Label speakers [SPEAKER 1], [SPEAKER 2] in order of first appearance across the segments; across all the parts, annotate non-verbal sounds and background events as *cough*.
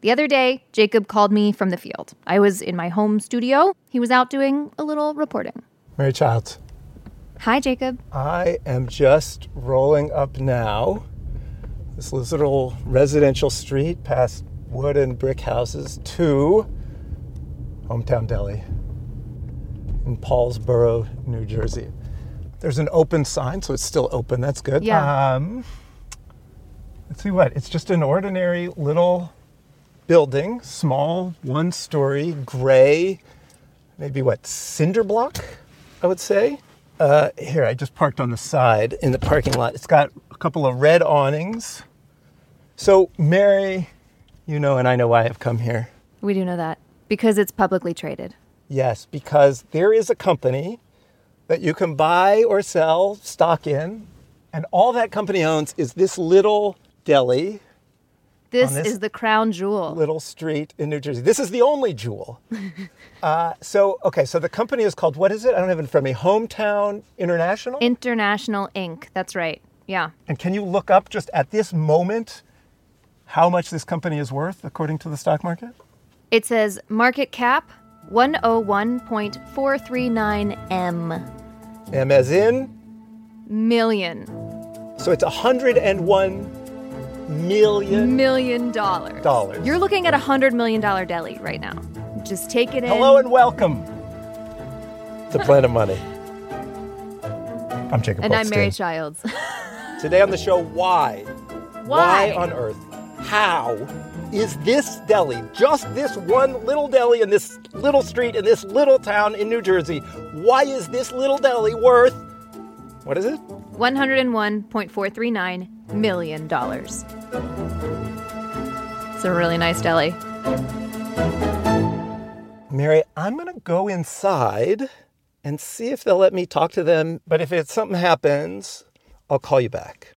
[SPEAKER 1] The other day, Jacob called me from the field. I was in my home studio. He was out doing a little reporting.
[SPEAKER 2] Mary Childs.
[SPEAKER 1] Hi, Jacob.
[SPEAKER 2] I am just rolling up now this little residential street past wood and brick houses to Hometown Deli in Paulsboro, New Jersey. There's an open sign, so it's still open. That's good.
[SPEAKER 1] Yeah.
[SPEAKER 2] Um, let's see what. It's just an ordinary little building, small, one story, gray, maybe what, cinder block, I would say. Uh, here, I just parked on the side in the parking lot. It's got a couple of red awnings. So, Mary, you know, and I know why I've come here.
[SPEAKER 1] We do know that because it's publicly traded.
[SPEAKER 2] Yes, because there is a company that you can buy or sell stock in, and all that company owns is this little deli
[SPEAKER 1] This,
[SPEAKER 2] this
[SPEAKER 1] is the crown jewel.
[SPEAKER 2] little street in New Jersey. This is the only jewel. *laughs* uh, so, okay, so the company is called, what is it? I don't have it in front of me. Hometown International?
[SPEAKER 1] International Inc. That's right. Yeah.
[SPEAKER 2] and can you look up just at this moment how much this company is worth according to the stock market?
[SPEAKER 1] It says market cap 101.439 M
[SPEAKER 2] M as in,
[SPEAKER 1] million.
[SPEAKER 2] so it's 101 million.
[SPEAKER 1] Million dollars.
[SPEAKER 2] Dollars.
[SPEAKER 1] You're looking at a hundred million dollar deli right now. Just take it in.
[SPEAKER 2] Hello and welcome to Planet Money. I'm Jacob
[SPEAKER 1] and I'm Mary Childs. *laughs*
[SPEAKER 2] Today on the show, why?
[SPEAKER 1] Why?
[SPEAKER 2] on earth? How is this deli, just this one little deli in this little street in this little town in New Jersey, why is this little deli worth, what is it?
[SPEAKER 1] $101.439 million. dollars. It's a really nice deli.
[SPEAKER 2] Mary, I'm going to go inside and see if they'll let me talk to them. But if it, something happens, I'll call you back.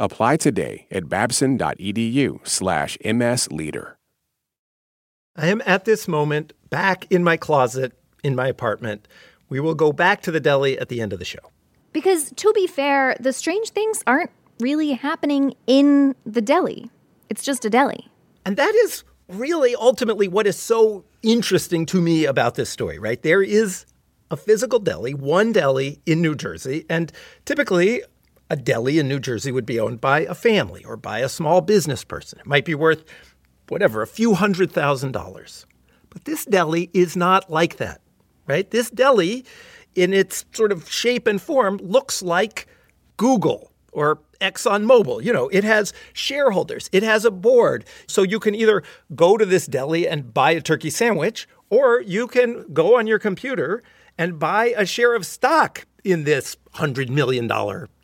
[SPEAKER 3] Apply today at babson.edu slash msleader.
[SPEAKER 2] I am at this moment back in my closet in my apartment. We will go back to the deli at the end of the show.
[SPEAKER 1] Because to be fair, the strange things aren't really happening in the deli. It's just a deli.
[SPEAKER 2] And that is really ultimately what is so interesting to me about this story, right? There is a physical deli, one deli in New Jersey, and typically a deli in New Jersey would be owned by a family or by a small business person. It might be worth whatever, a few hundred thousand dollars. But this deli is not like that, right? This deli, in its sort of shape and form, looks like Google or ExxonMobil. You know, it has shareholders, it has a board. So you can either go to this deli and buy a turkey sandwich, or you can go on your computer and buy a share of stock in this $100 million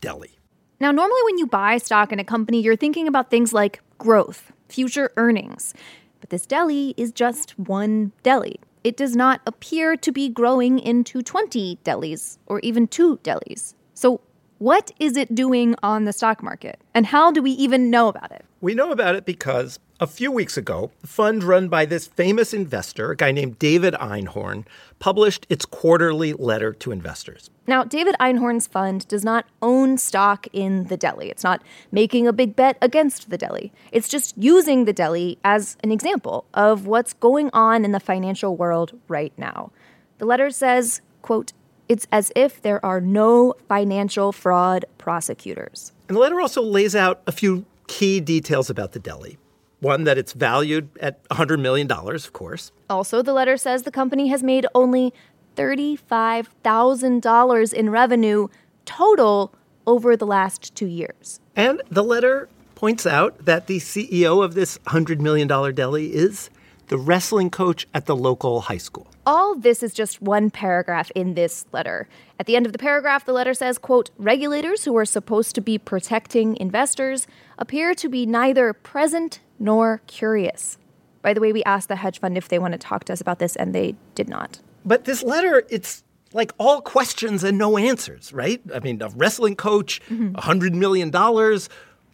[SPEAKER 2] deli.
[SPEAKER 1] Now, normally when you buy stock in a company, you're thinking about things like growth, future earnings. But this deli is just one deli. It does not appear to be growing into 20 delis or even two delis. So, what is it doing on the stock market? And how do we even know about it?
[SPEAKER 2] We know about it because a few weeks ago, a fund run by this famous investor, a guy named David Einhorn, published its quarterly letter to investors.
[SPEAKER 1] Now, David Einhorn's fund does not own stock in the deli. It's not making a big bet against the deli. It's just using the deli as an example of what's going on in the financial world right now. The letter says, quote, it's as if there are no financial fraud prosecutors.
[SPEAKER 2] And the letter also lays out a few key details about the deli. One, that it's valued at $100 million, of course.
[SPEAKER 1] Also, the letter says the company has made only $35,000 in revenue total over the last two years.
[SPEAKER 2] And the letter points out that the CEO of this $100 million deli is the wrestling coach at the local high school.
[SPEAKER 1] All this is just one paragraph in this letter. At the end of the paragraph, the letter says, quote, regulators who are supposed to be protecting investors appear to be neither present nor curious. By the way, we asked the hedge fund if they want to talk to us about this, and they did not.
[SPEAKER 2] But this letter, it's like all questions and no answers, right? I mean, a wrestling coach, mm-hmm. $100 million.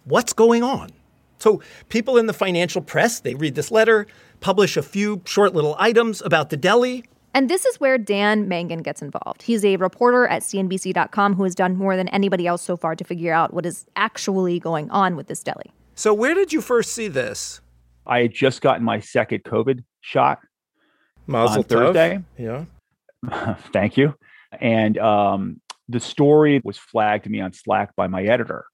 [SPEAKER 2] What's going on? So people in the financial press, they read this letter, publish a few short little items about the deli.
[SPEAKER 1] And this is where Dan Mangan gets involved. He's a reporter at CNBC.com who has done more than anybody else so far to figure out what is actually going on with this deli.
[SPEAKER 2] So, where did you first see this?
[SPEAKER 4] I had just gotten my second COVID shot
[SPEAKER 2] Mazel
[SPEAKER 4] on Thursday.
[SPEAKER 2] Yeah. *laughs*
[SPEAKER 4] Thank you. And um, the story was flagged to me on Slack by my editor.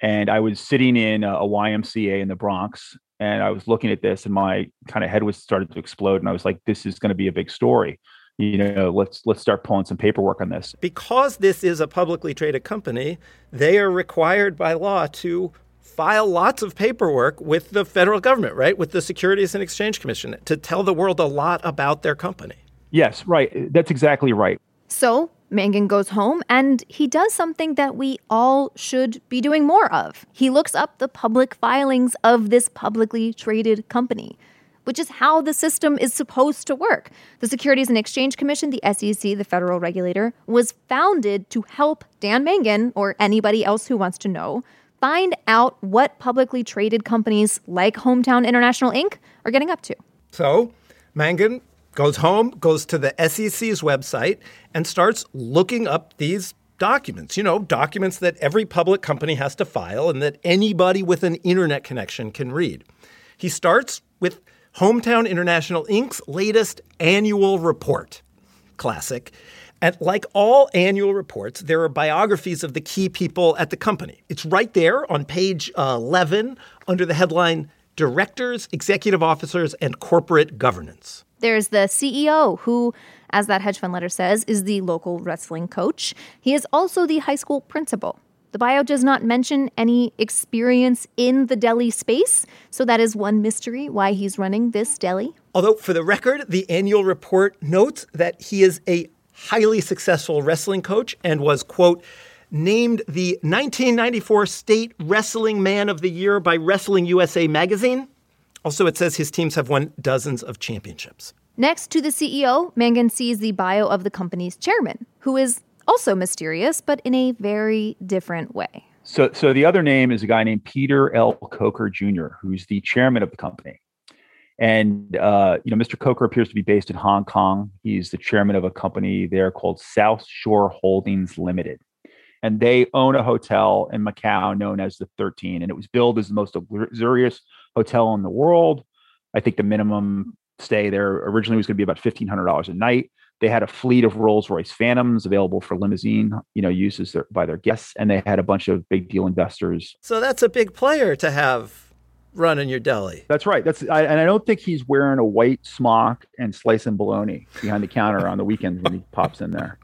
[SPEAKER 4] And I was sitting in a, a YMCA in the Bronx and I was looking at this and my kind of head was started to explode and I was like this is going to be a big story you know let's let's start pulling some paperwork on this
[SPEAKER 2] because this is a publicly traded company they are required by law to file lots of paperwork with the federal government right with the Securities and Exchange Commission to tell the world a lot about their company
[SPEAKER 4] yes right that's exactly right
[SPEAKER 1] so Mangan goes home and he does something that we all should be doing more of. He looks up the public filings of this publicly traded company, which is how the system is supposed to work. The Securities and Exchange Commission, the SEC, the federal regulator, was founded to help Dan Mangan or anybody else who wants to know find out what publicly traded companies like Hometown International Inc. are getting up to.
[SPEAKER 2] So, Mangan goes home, goes to the SEC's website, and starts looking up these documents, you know, documents that every public company has to file and that anybody with an internet connection can read. He starts with Hometown International Inc.'s latest annual report. Classic. And like all annual reports, there are biographies of the key people at the company. It's right there on page uh, 11 under the headline Directors, Executive Officers, and Corporate Governance.
[SPEAKER 1] There's the CEO, who, as that hedge fund letter says, is the local wrestling coach. He is also the high school principal. The bio does not mention any experience in the deli space, so that is one mystery why he's running this deli.
[SPEAKER 2] Although, for the record, the annual report notes that he is a highly successful wrestling coach and was, quote, named the 1994 State Wrestling Man of the Year by Wrestling USA magazine. Also, it says his teams have won dozens of championships.
[SPEAKER 1] Next to the CEO, Mangan sees the bio of the company's chairman, who is also mysterious, but in a very different way.
[SPEAKER 4] So, so the other name is a guy named Peter L. Coker Jr., who's the chairman of the company. And uh, you know, Mr. Coker appears to be based in Hong Kong. He's the chairman of a company there called South Shore Holdings Limited and they own a hotel in Macau known as the 13. And it was billed as the most luxurious hotel in the world. I think the minimum stay there originally was going to be about $1,500 a night. They had a fleet of Rolls Royce Phantoms available for limousine, you know, uses their, by their guests, and they had a bunch of big deal investors.
[SPEAKER 2] So that's a big player to have running your deli.
[SPEAKER 4] That's right. That's I, and I don't think he's wearing a white smock and slicing bologna behind the counter on the weekends when he *laughs* pops in there.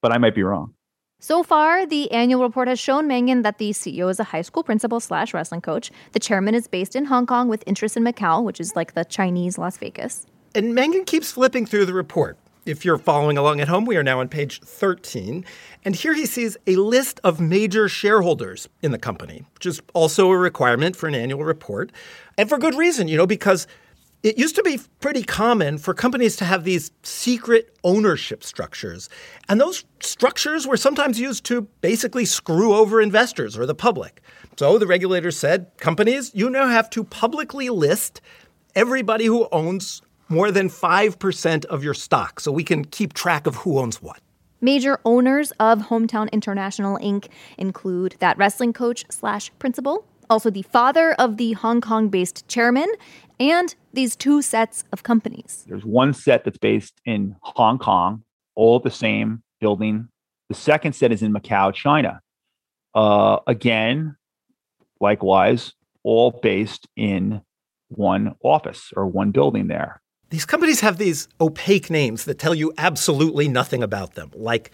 [SPEAKER 4] But I might be wrong.
[SPEAKER 1] So far, the annual report has shown Mangan that the CEO is a high school principal slash wrestling coach. The chairman is based in Hong Kong with interests in Macau, which is like the Chinese Las Vegas.
[SPEAKER 2] And Mangan keeps flipping through the report. If you're following along at home, we are now on page 13. And here he sees a list of major shareholders in the company, which is also a requirement for an annual report. And for good reason, you know, because it used to be pretty common for companies to have these secret ownership structures. And those structures were sometimes used to basically screw over investors or the public. So the regulators said companies, you now have to publicly list everybody who owns more than 5% of your stock so we can keep track of who owns what.
[SPEAKER 1] Major owners of Hometown International Inc. include that wrestling coach slash principal, also the father of the Hong Kong based chairman, and these two sets of companies.
[SPEAKER 4] There's one set that's based in Hong Kong, all the same building. The second set is in Macau, China. Uh, again, likewise, all based in one office or one building there.
[SPEAKER 2] These companies have these opaque names that tell you absolutely nothing about them, like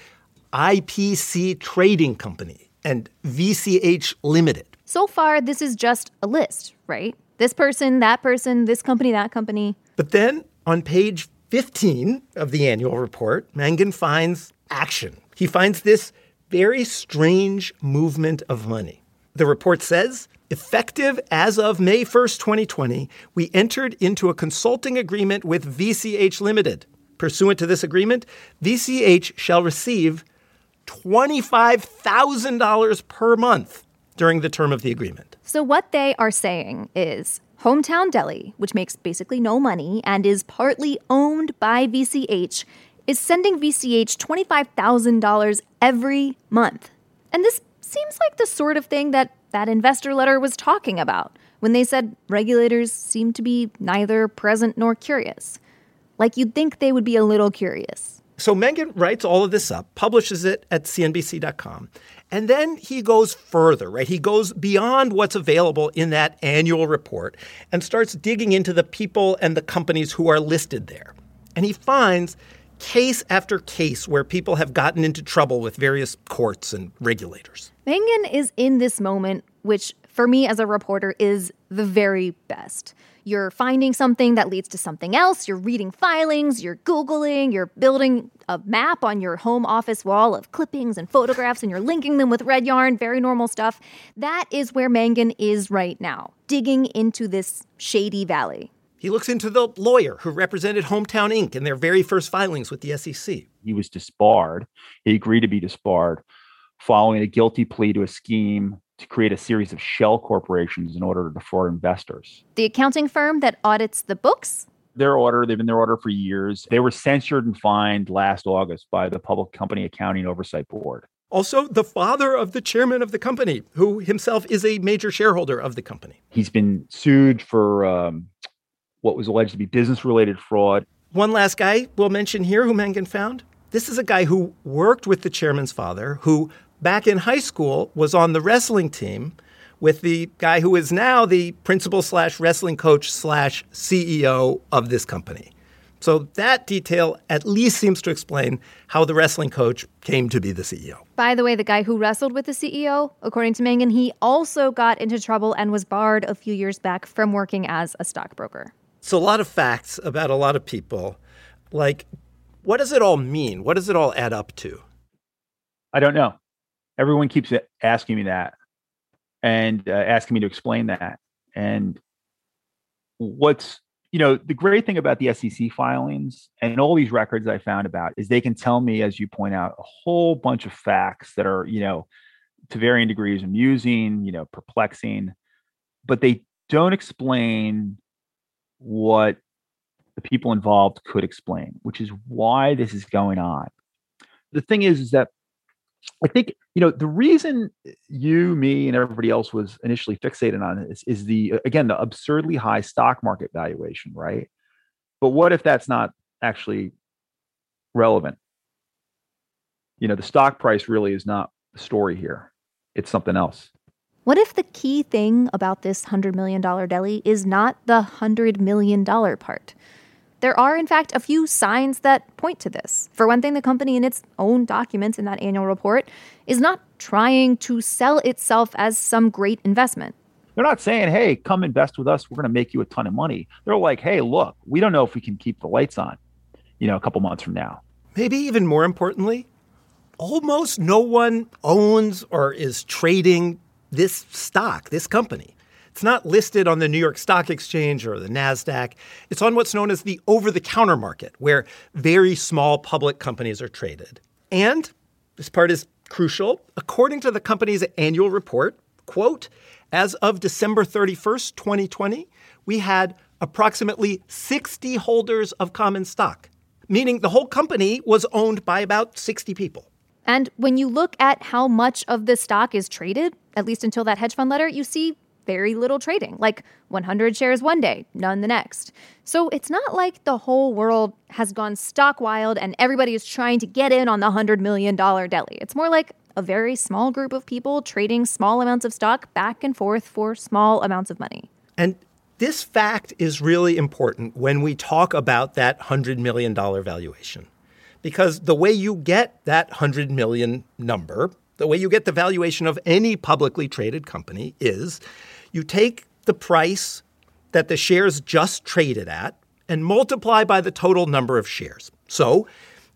[SPEAKER 2] IPC Trading Company and VCH Limited.
[SPEAKER 1] So far, this is just a list, right? This person, that person, this company, that company.
[SPEAKER 2] But then on page 15 of the annual report, Mangan finds action. He finds this very strange movement of money. The report says effective as of May 1st, 2020, we entered into a consulting agreement with VCH Limited. Pursuant to this agreement, VCH shall receive $25,000 per month during the term of the agreement.
[SPEAKER 1] So, what they are saying is Hometown Deli, which makes basically no money and is partly owned by VCH, is sending VCH $25,000 every month. And this seems like the sort of thing that that investor letter was talking about when they said regulators seem to be neither present nor curious. Like you'd think they would be a little curious.
[SPEAKER 2] So Mangan writes all of this up, publishes it at CNBC.com, and then he goes further, right? He goes beyond what's available in that annual report and starts digging into the people and the companies who are listed there. And he finds case after case where people have gotten into trouble with various courts and regulators.
[SPEAKER 1] Mangan is in this moment, which for me as a reporter is the very best. You're finding something that leads to something else. You're reading filings, you're Googling, you're building a map on your home office wall of clippings and photographs, and you're linking them with red yarn, very normal stuff. That is where Mangan is right now, digging into this shady valley.
[SPEAKER 2] He looks into the lawyer who represented Hometown Inc. in their very first filings with the SEC.
[SPEAKER 4] He was disbarred. He agreed to be disbarred following a guilty plea to a scheme to create a series of shell corporations in order to defraud investors.
[SPEAKER 1] The accounting firm that audits the books?
[SPEAKER 4] Their order, they've been their order for years. They were censured and fined last August by the Public Company Accounting Oversight Board.
[SPEAKER 2] Also, the father of the chairman of the company, who himself is a major shareholder of the company.
[SPEAKER 4] He's been sued for um, what was alleged to be business related fraud.
[SPEAKER 2] One last guy we'll mention here who Mangan found. This is a guy who worked with the chairman's father, who back in high school was on the wrestling team with the guy who is now the principal slash wrestling coach slash CEO of this company. So that detail at least seems to explain how the wrestling coach came to be the CEO.
[SPEAKER 1] By the way, the guy who wrestled with the CEO, according to Mangan, he also got into trouble and was barred a few years back from working as a stockbroker.
[SPEAKER 2] So a lot of facts about a lot of people. Like, what does it all mean? What does it all add up to?
[SPEAKER 4] I don't know everyone keeps asking me that and uh, asking me to explain that. And what's you know the great thing about the SEC filings and all these records I found about is they can tell me, as you point out, a whole bunch of facts that are you know to varying degrees amusing, you know, perplexing, but they don't explain what the people involved could explain, which is why this is going on. The thing is, is that I think you know the reason you, me, and everybody else was initially fixated on this is the uh, again the absurdly high stock market valuation, right? But what if that's not actually relevant? You know, the stock price really is not the story here; it's something else.
[SPEAKER 1] What if the key thing about this $100 million deli is not the $100 million part? There are, in fact, a few signs that point to this. For one thing, the company, in its own documents in that annual report, is not trying to sell itself as some great investment.
[SPEAKER 4] They're not saying, hey, come invest with us. We're going to make you a ton of money. They're like, hey, look, we don't know if we can keep the lights on, you know, a couple months from now.
[SPEAKER 2] Maybe even more importantly, almost no one owns or is trading this stock, this company. It's not listed on the New York Stock Exchange or the NASDAQ. It's on what's known as the over the counter market, where very small public companies are traded. And this part is crucial. According to the company's annual report, quote, as of December 31st, 2020, we had approximately 60 holders of common stock, meaning the whole company was owned by about 60 people.
[SPEAKER 1] And when you look at how much of the stock is traded, at least until that hedge fund letter, you see very little trading, like 100 shares one day, none the next. So it's not like the whole world has gone stock wild and everybody is trying to get in on the $100 million deli. It's more like a very small group of people trading small amounts of stock back and forth for small amounts of money.
[SPEAKER 2] And this fact is really important when we talk about that $100 million valuation. Because the way you get that 100 million number, the way you get the valuation of any publicly traded company is you take the price that the shares just traded at and multiply by the total number of shares. So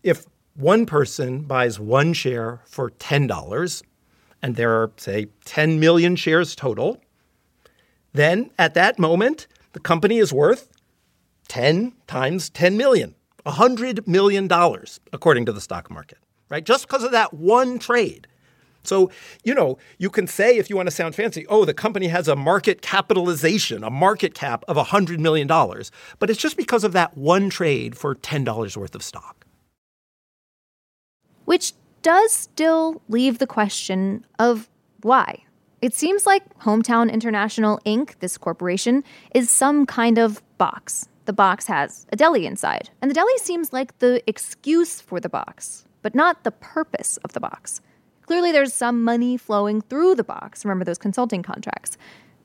[SPEAKER 2] if one person buys one share for $10 and there are, say, 10 million shares total, then at that moment, the company is worth 10 times 10 million, $100 million, according to the stock market, right? Just because of that one trade. So, you know, you can say, if you want to sound fancy, oh, the company has a market capitalization, a market cap of $100 million. But it's just because of that one trade for $10 worth of stock.
[SPEAKER 1] Which does still leave the question of why. It seems like Hometown International Inc., this corporation, is some kind of box. The box has a deli inside, and the deli seems like the excuse for the box, but not the purpose of the box. Clearly, there's some money flowing through the box. Remember those consulting contracts.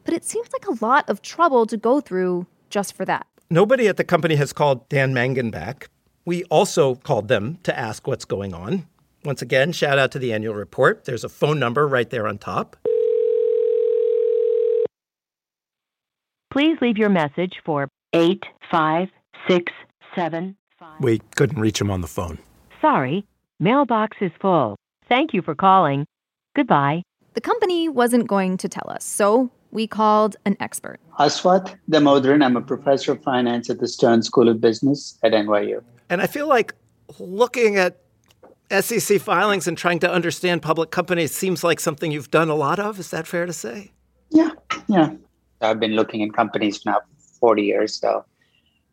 [SPEAKER 1] But it seems like a lot of trouble to go through just for that.
[SPEAKER 2] Nobody at the company has called Dan Mangan back. We also called them to ask what's going on. Once again, shout out to the annual report. There's a phone number right there on top.
[SPEAKER 5] Please leave your message for 85675.
[SPEAKER 2] We couldn't reach him on the phone.
[SPEAKER 5] Sorry, mailbox is full. Thank you for calling. Goodbye.
[SPEAKER 1] The company wasn't going to tell us, so we called an expert.
[SPEAKER 6] Aswath Damodaran. I'm a professor of finance at the Stern School of Business at NYU.
[SPEAKER 2] And I feel like looking at SEC filings and trying to understand public companies seems like something you've done a lot of. Is that fair to say?
[SPEAKER 6] Yeah, yeah. I've been looking at companies now for 40 years, so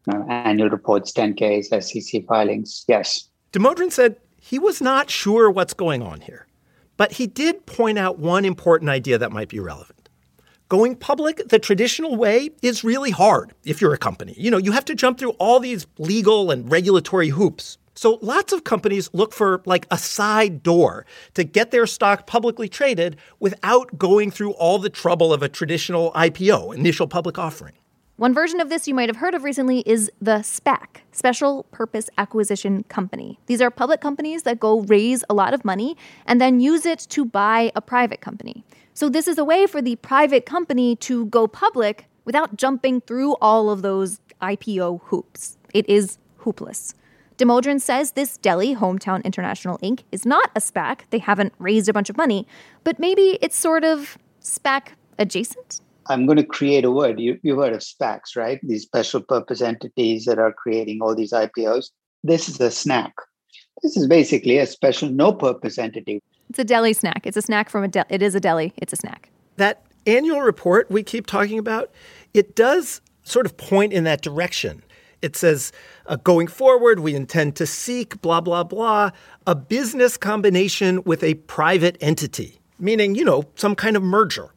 [SPEAKER 6] know, annual reports, 10Ks, SEC filings, yes.
[SPEAKER 2] Damodaran said he was not sure what's going on here, but he did point out one important idea that might be relevant. Going public the traditional way is really hard if you're a company. You know, you have to jump through all these legal and regulatory hoops. So lots of companies look for like a side door to get their stock publicly traded without going through all the trouble of a traditional IPO, initial public offering.
[SPEAKER 1] One version of this you might have heard of recently is the SPAC, Special Purpose Acquisition Company. These are public companies that go raise a lot of money and then use it to buy a private company. So, this is a way for the private company to go public without jumping through all of those IPO hoops. It is hoopless. Damodaran says this deli Hometown International Inc., is not a SPAC. They haven't raised a bunch of money, but maybe it's sort of SPAC adjacent?
[SPEAKER 6] I'm going to create a word. You, you've heard of SPACs, right? These special purpose entities that are creating all these IPOs. This is a snack. This is basically a special no purpose entity.
[SPEAKER 1] It's a deli snack. It's a snack from a deli. It is a deli. It's a snack.
[SPEAKER 2] That annual report we keep talking about, it does sort of point in that direction. It says, uh, going forward, we intend to seek, blah, blah, blah, a business combination with a private entity, meaning, you know, some kind of merger.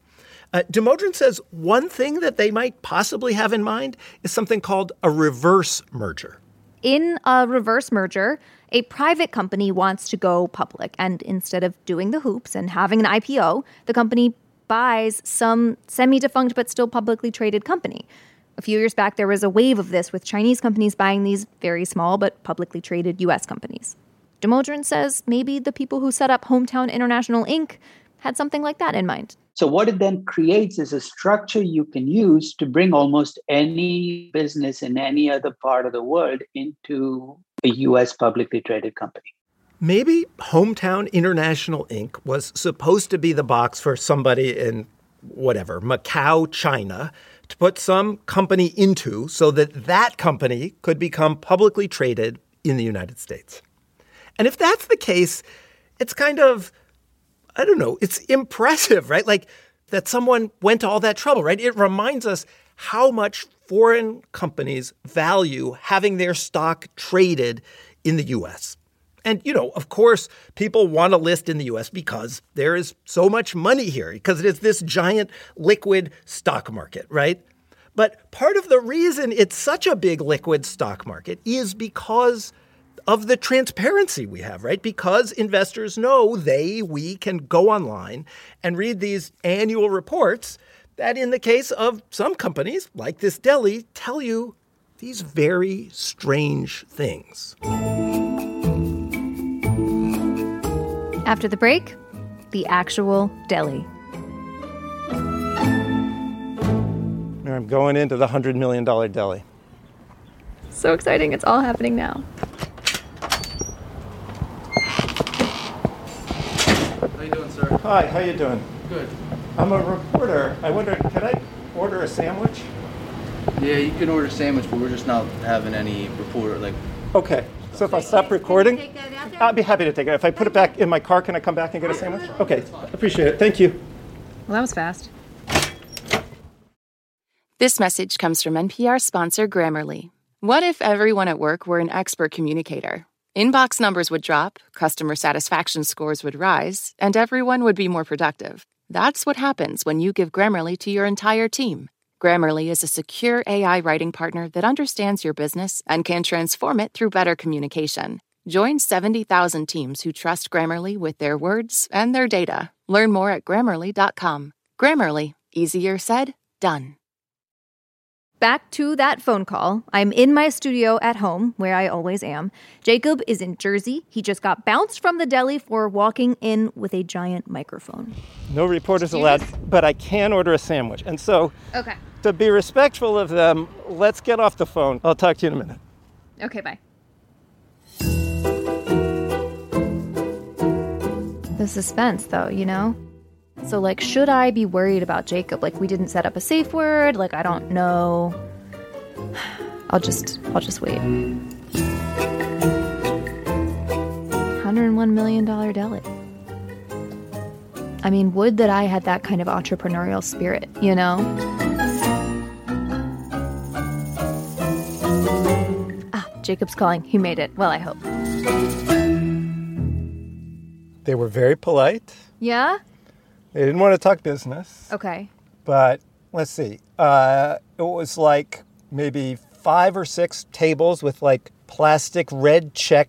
[SPEAKER 2] Uh, Damodaran says one thing that they might possibly have in mind is something called a reverse merger.
[SPEAKER 1] In a reverse merger, a private company wants to go public, and instead of doing the hoops and having an IPO, the company buys some semi defunct but still publicly traded company. A few years back, there was a wave of this with Chinese companies buying these very small but publicly traded US companies. Damodaran says maybe the people who set up Hometown International Inc. had something like that in mind.
[SPEAKER 6] So, what it then creates is a structure you can use to bring almost any business in any other part of the world into a US publicly traded company.
[SPEAKER 2] Maybe Hometown International Inc. was supposed to be the box for somebody in whatever, Macau, China, to put some company into so that that company could become publicly traded in the United States. And if that's the case, it's kind of I don't know, it's impressive, right? Like that someone went to all that trouble, right? It reminds us how much foreign companies value having their stock traded in the US. And, you know, of course, people want to list in the US because there is so much money here, because it is this giant liquid stock market, right? But part of the reason it's such a big liquid stock market is because of the transparency we have, right? Because investors know they, we can go online and read these annual reports that in the case of some companies, like this deli, tell you these very strange things.
[SPEAKER 1] After the break, the actual deli.
[SPEAKER 2] I'm going into the $100 million deli.
[SPEAKER 1] So exciting. It's all happening now.
[SPEAKER 7] How you doing, sir?
[SPEAKER 2] Hi, how you doing?
[SPEAKER 7] Good.
[SPEAKER 2] I'm a reporter. I wonder, can I order a sandwich?
[SPEAKER 7] Yeah, you can order a sandwich, but we're just not having any reporter like.
[SPEAKER 2] Okay. So if I stop recording, I'll be happy to take it. If I put it back in my car, can I come back and get a sandwich? Okay. Appreciate it. Thank you.
[SPEAKER 1] Well, that was fast.
[SPEAKER 8] This message comes from NPR sponsor Grammarly. What if everyone at work were an expert communicator? Inbox numbers would drop, customer satisfaction scores would rise, and everyone would be more productive. That's what happens when you give Grammarly to your entire team. Grammarly is a secure AI writing partner that understands your business and can transform it through better communication. Join 70,000 teams who trust Grammarly with their words and their data. Learn more at grammarly.com. Grammarly, easier said, done.
[SPEAKER 1] Back to that phone call. I'm in my studio at home, where I always am. Jacob is in Jersey. He just got bounced from the deli for walking in with a giant microphone.
[SPEAKER 2] No reporters allowed, but I can order a sandwich. And so,
[SPEAKER 1] Okay.
[SPEAKER 2] to be respectful of them, let's get off the phone. I'll talk to you in a minute.
[SPEAKER 1] Okay, bye. The suspense, though, you know? So, like, should I be worried about Jacob? Like, we didn't set up a safe word. Like, I don't know. *sighs* I'll just, I'll just wait. $101 million deli. I mean, would that I had that kind of entrepreneurial spirit, you know? Ah, Jacob's calling. He made it. Well, I hope.
[SPEAKER 2] They were very polite.
[SPEAKER 1] Yeah?
[SPEAKER 2] They didn't want to talk business.
[SPEAKER 1] Okay.
[SPEAKER 2] but let's see. Uh, it was like maybe five or six tables with like plastic red check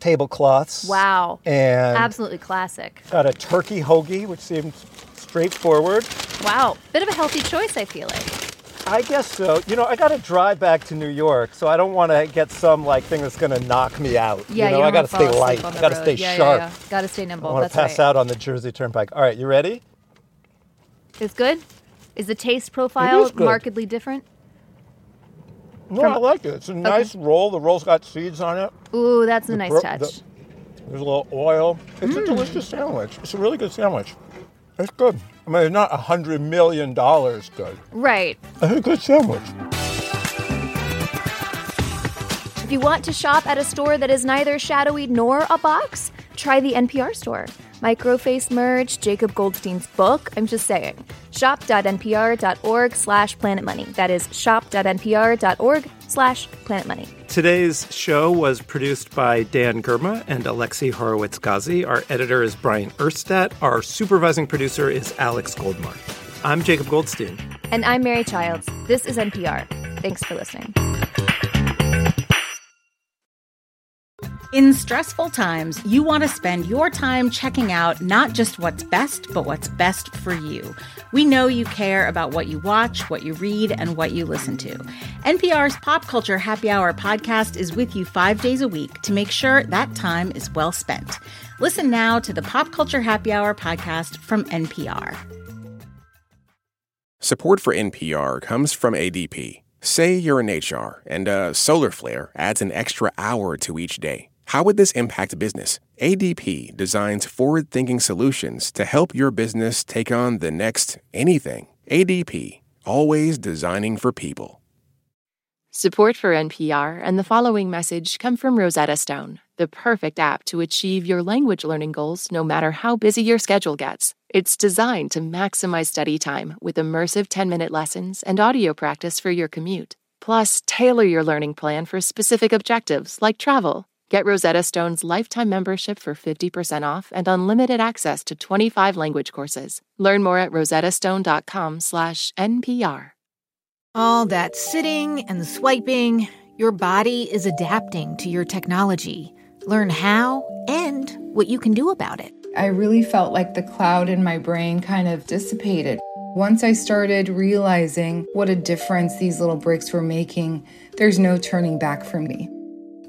[SPEAKER 2] tablecloths.
[SPEAKER 1] Wow.
[SPEAKER 2] And
[SPEAKER 1] Absolutely classic.
[SPEAKER 2] got a turkey hoagie, which seemed straightforward.
[SPEAKER 1] Wow. Bit of a healthy choice, I feel like.
[SPEAKER 2] I guess so. You know, I got to drive back to New York, so I don't want to get some like thing that's going to knock me out.
[SPEAKER 1] Yeah,
[SPEAKER 2] you know,
[SPEAKER 1] you
[SPEAKER 2] I got to stay light.
[SPEAKER 1] asleep on
[SPEAKER 2] I got to stay
[SPEAKER 1] yeah,
[SPEAKER 2] sharp.
[SPEAKER 1] Yeah, yeah. Got to stay nimble.
[SPEAKER 2] I
[SPEAKER 1] want
[SPEAKER 2] to pass
[SPEAKER 1] right.
[SPEAKER 2] out on the Jersey Turnpike. All right, you ready?
[SPEAKER 1] It's good? Is the taste profile markedly different?
[SPEAKER 2] No,
[SPEAKER 1] From-
[SPEAKER 2] I like it. It's a nice roll. The roll's got seeds on it.
[SPEAKER 1] Ooh, that's a
[SPEAKER 2] The
[SPEAKER 1] nice
[SPEAKER 2] bro-
[SPEAKER 1] touch.
[SPEAKER 2] the- There's a little oil. It's
[SPEAKER 1] Mm.
[SPEAKER 2] a delicious sandwich. It's a really good sandwich. It's good. I mean, it's not a hundred million dollars good.
[SPEAKER 1] right.
[SPEAKER 2] It's a good sandwich.
[SPEAKER 1] If you want to shop at a store that is neither shadowy nor a box, try the NPR store. Microface merch, Jacob Goldstein's book. I'm just saying. Shop.npr.org slash planetmoney. That is shop.npr.org slash planetmoney.
[SPEAKER 2] Today's show was produced by Dan Girma and Alexi Horowitz Ghazi. Our editor is Bryant Urstadt. Our supervising producer is Alex Goldmark. I'm Jacob Goldstein.
[SPEAKER 1] And I'm Mary Childs. This is NPR. Thanks for listening.
[SPEAKER 9] In stressful times, you want to spend your time checking out not just what's best, but what's best for you. We know you care about what you watch, what you read, and what you listen to. NPR's Pop Culture Happy Hour podcast is with you five days a week to make sure that time is well spent. Listen now to the Pop Culture Happy Hour podcast from NPR.
[SPEAKER 3] Support for NPR comes from ADP. Say you're in HR and a solar flare adds an extra hour to each day. How would this impact business? ADP designs forward thinking solutions to help your business take on the next anything. ADP, always designing for people.
[SPEAKER 8] Support for NPR and the following message come from Rosetta Stone, the perfect app to achieve your language learning goals no matter how busy your schedule gets. It's designed to maximize study time with immersive 10 minute lessons and audio practice for your commute. Plus, tailor your learning plan for specific objectives like travel. Get Rosetta Stone's lifetime membership for 50% off and unlimited access to 25 language courses. Learn more at rosettastone.com/npr.
[SPEAKER 10] All that sitting and swiping, your body is adapting to your technology. Learn how and what you can do about it.
[SPEAKER 11] I really felt like the cloud in my brain kind of dissipated. Once I started realizing what a difference these little bricks were making, there's no turning back for me.